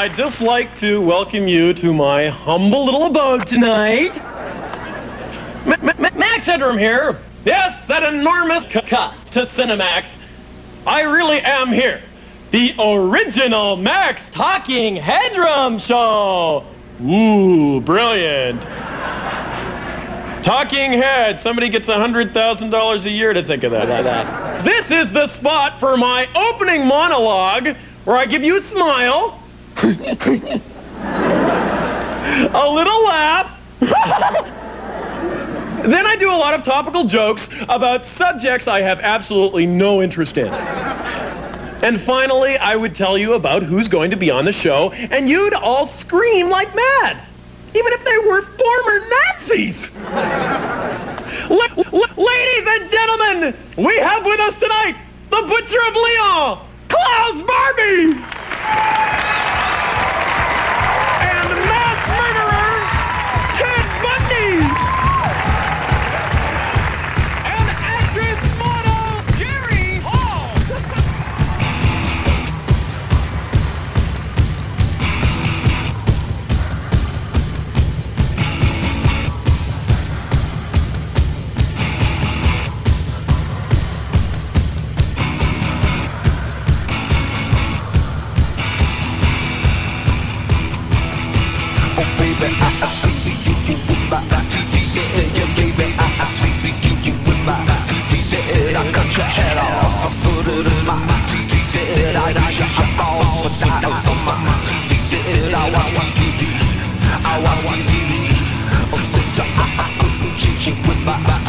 Ladies and gentlemen, I'd just like to welcome you to my humble little abode tonight. Ma- Ma- Max Headroom here. Yes, that enormous cuss to Cinemax. I really am here. The original Max Talking Headroom Show. Ooh, brilliant. Talking head. Somebody gets $100,000 a year to think of that. This is the spot for my opening monologue where I give you a smile, a little laugh, then I do a lot of topical jokes about subjects I have absolutely no interest in. And finally, I would tell you about who's going to be on the show, and you'd all scream like mad, even if they were former Nazis. La- la- ladies and gentlemen, we have with us tonight the Butcher of Lyon, Klaus Barbie! I, I see you, with my TV set. Yeah, baby, I, I see you, with my TV set. I cut your head off, I put it in my TV set. I got your eyeballs for that over my TV set. I watch TV, I watch TV. Oh, since I, I, I couldn't cheat you with my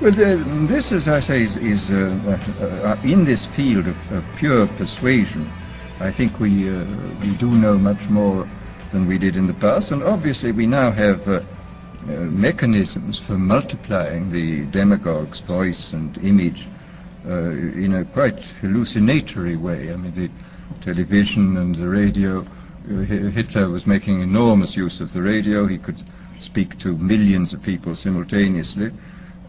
But uh, this, as I say, is, is uh, uh, in this field of, of, pure persuasion. I think we uh, we do know much more than we did in the past, and obviously we now have uh, uh, mechanisms for multiplying the demagogue's voice and image in a quite hallucinatory way. I mean, the television and the radio. Hitler was making enormous use of the radio. He could speak to millions of people simultaneously.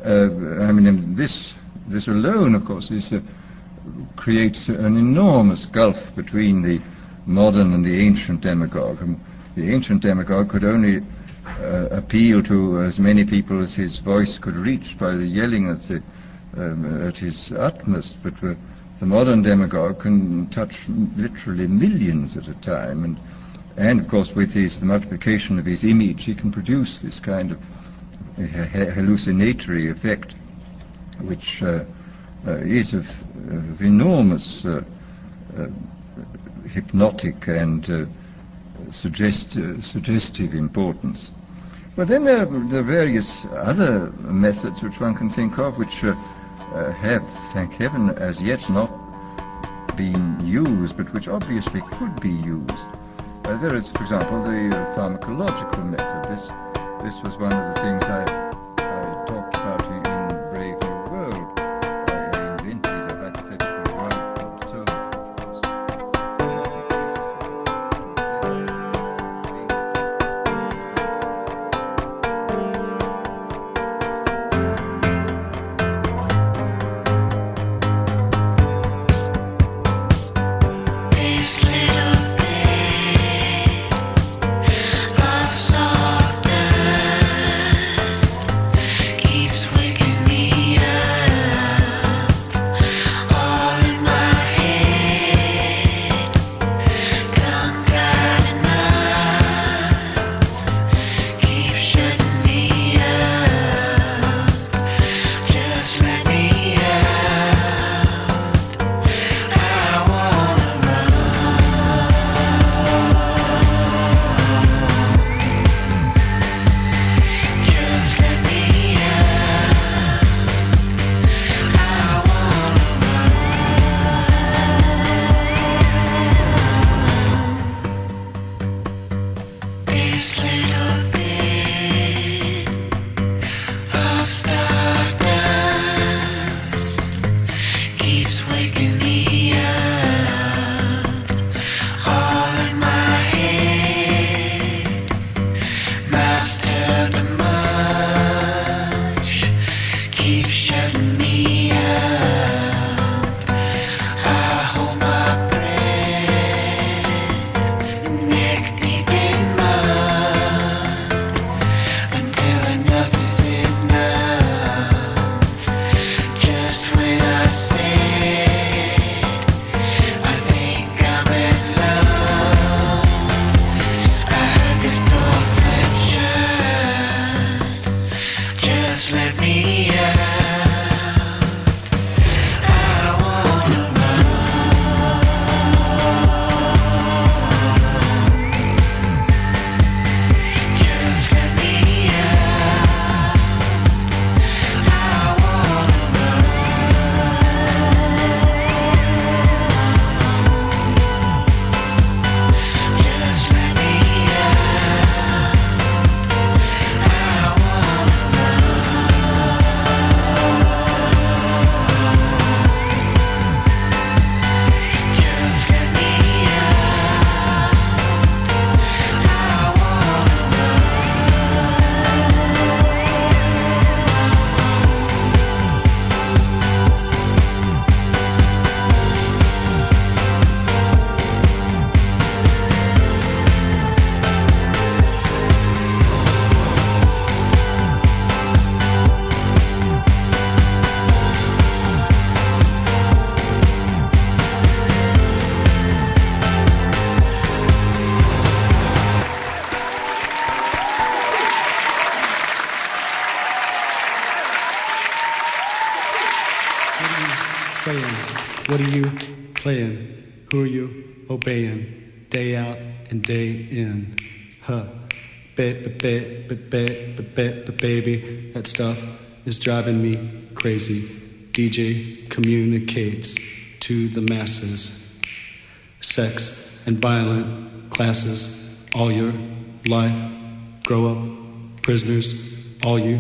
Uh, I mean, this, this alone, of course, is, uh, creates an enormous gulf between the modern and the ancient demagogue. And the ancient demagogue could only uh, appeal to as many people as his voice could reach by yelling at, the, um, at his utmost, but uh, the modern demagogue can touch literally millions at a time, and and of course with his the multiplication of his image, he can produce this kind of hallucinatory effect, which uh, uh, is of, of enormous uh, hypnotic and suggest, suggestive importance. But then there are, there are, various other methods which one can think of which uh, uh, have, thank heaven, as yet not been used, but which obviously could be used. Uh, there is, for example, the pharmacological method. This this was one of the things I obeying day out and day in. Huh. Ba- ba- ba- baby, that stuff is driving me crazy. DJ communicates to the masses. Sex and violent classes all your life. Grow up, prisoners, all you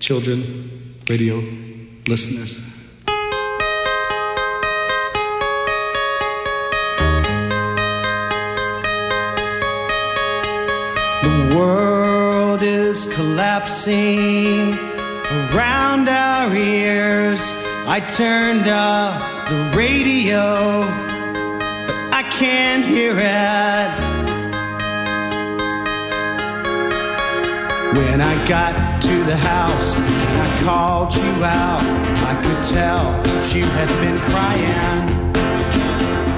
children, radio listeners. World is collapsing around our ears. I turned up the radio, but I can't hear it. When I got to the house and I called you out, I could tell that you had been crying.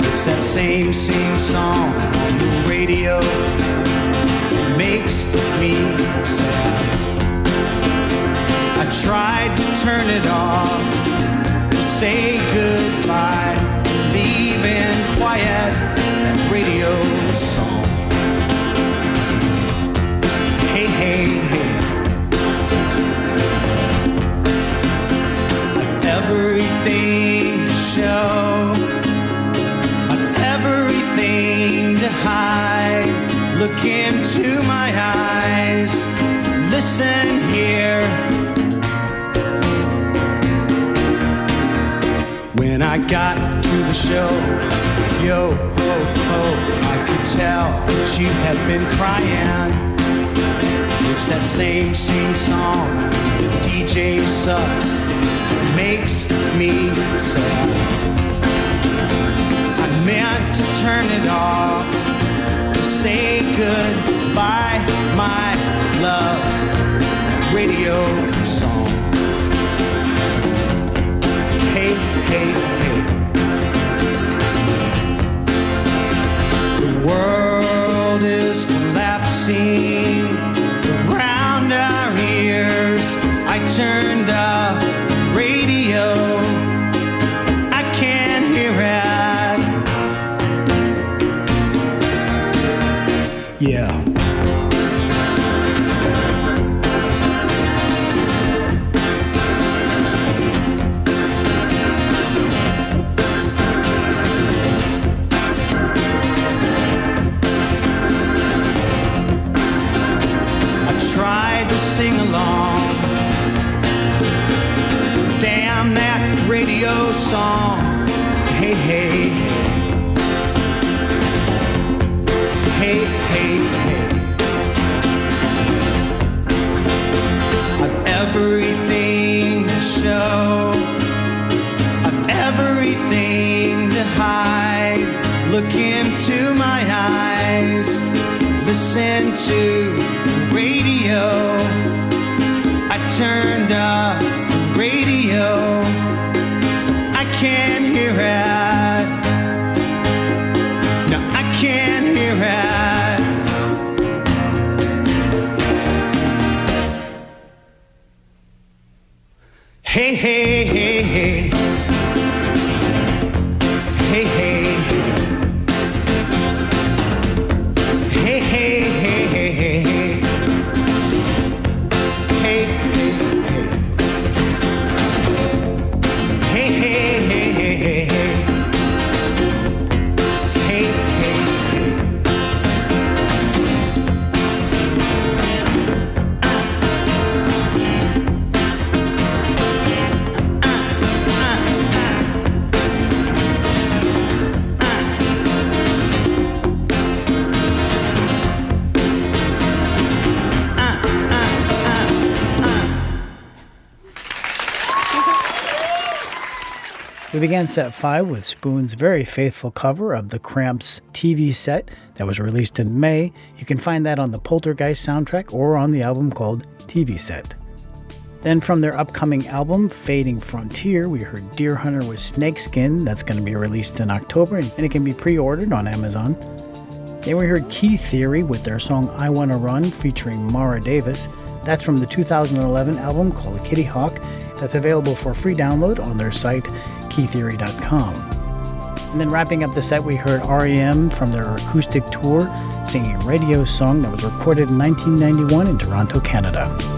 It's that same sing song on the radio makes me sad. I tried to turn it off to say goodbye, leaving quiet that radio song. Hey, hey, hey. Everything Look into my eyes, listen here. When I got to the show, yo ho ho, I could tell that you had been crying. It's that same sing song, the DJ sucks, makes me sad. I meant to turn it off to say goodbye, my love. Radio Yeah. Look into my eyes. Listen to the radio. I turned up the radio. I can't hear it. No, I can't hear it. Hey, hey, We began set 5 with Spoon's very faithful cover of the Cramps TV set that was released in May. You can find that on the Poltergeist soundtrack or on the album called TV Set. Then from their upcoming album, Fading Frontier, we heard Deerhunter with Snakeskin. That's going to be released in October and it can be pre ordered on Amazon. Then we heard Key Theory with their song I Wanna Run featuring Mara Davis. That's from the 2011 album called Kitty Hawk. That's available for free download on their site, keytheory.com. And then wrapping up the set, we heard REM from their acoustic tour singing a radio song that was recorded in 1991 in Toronto, Canada.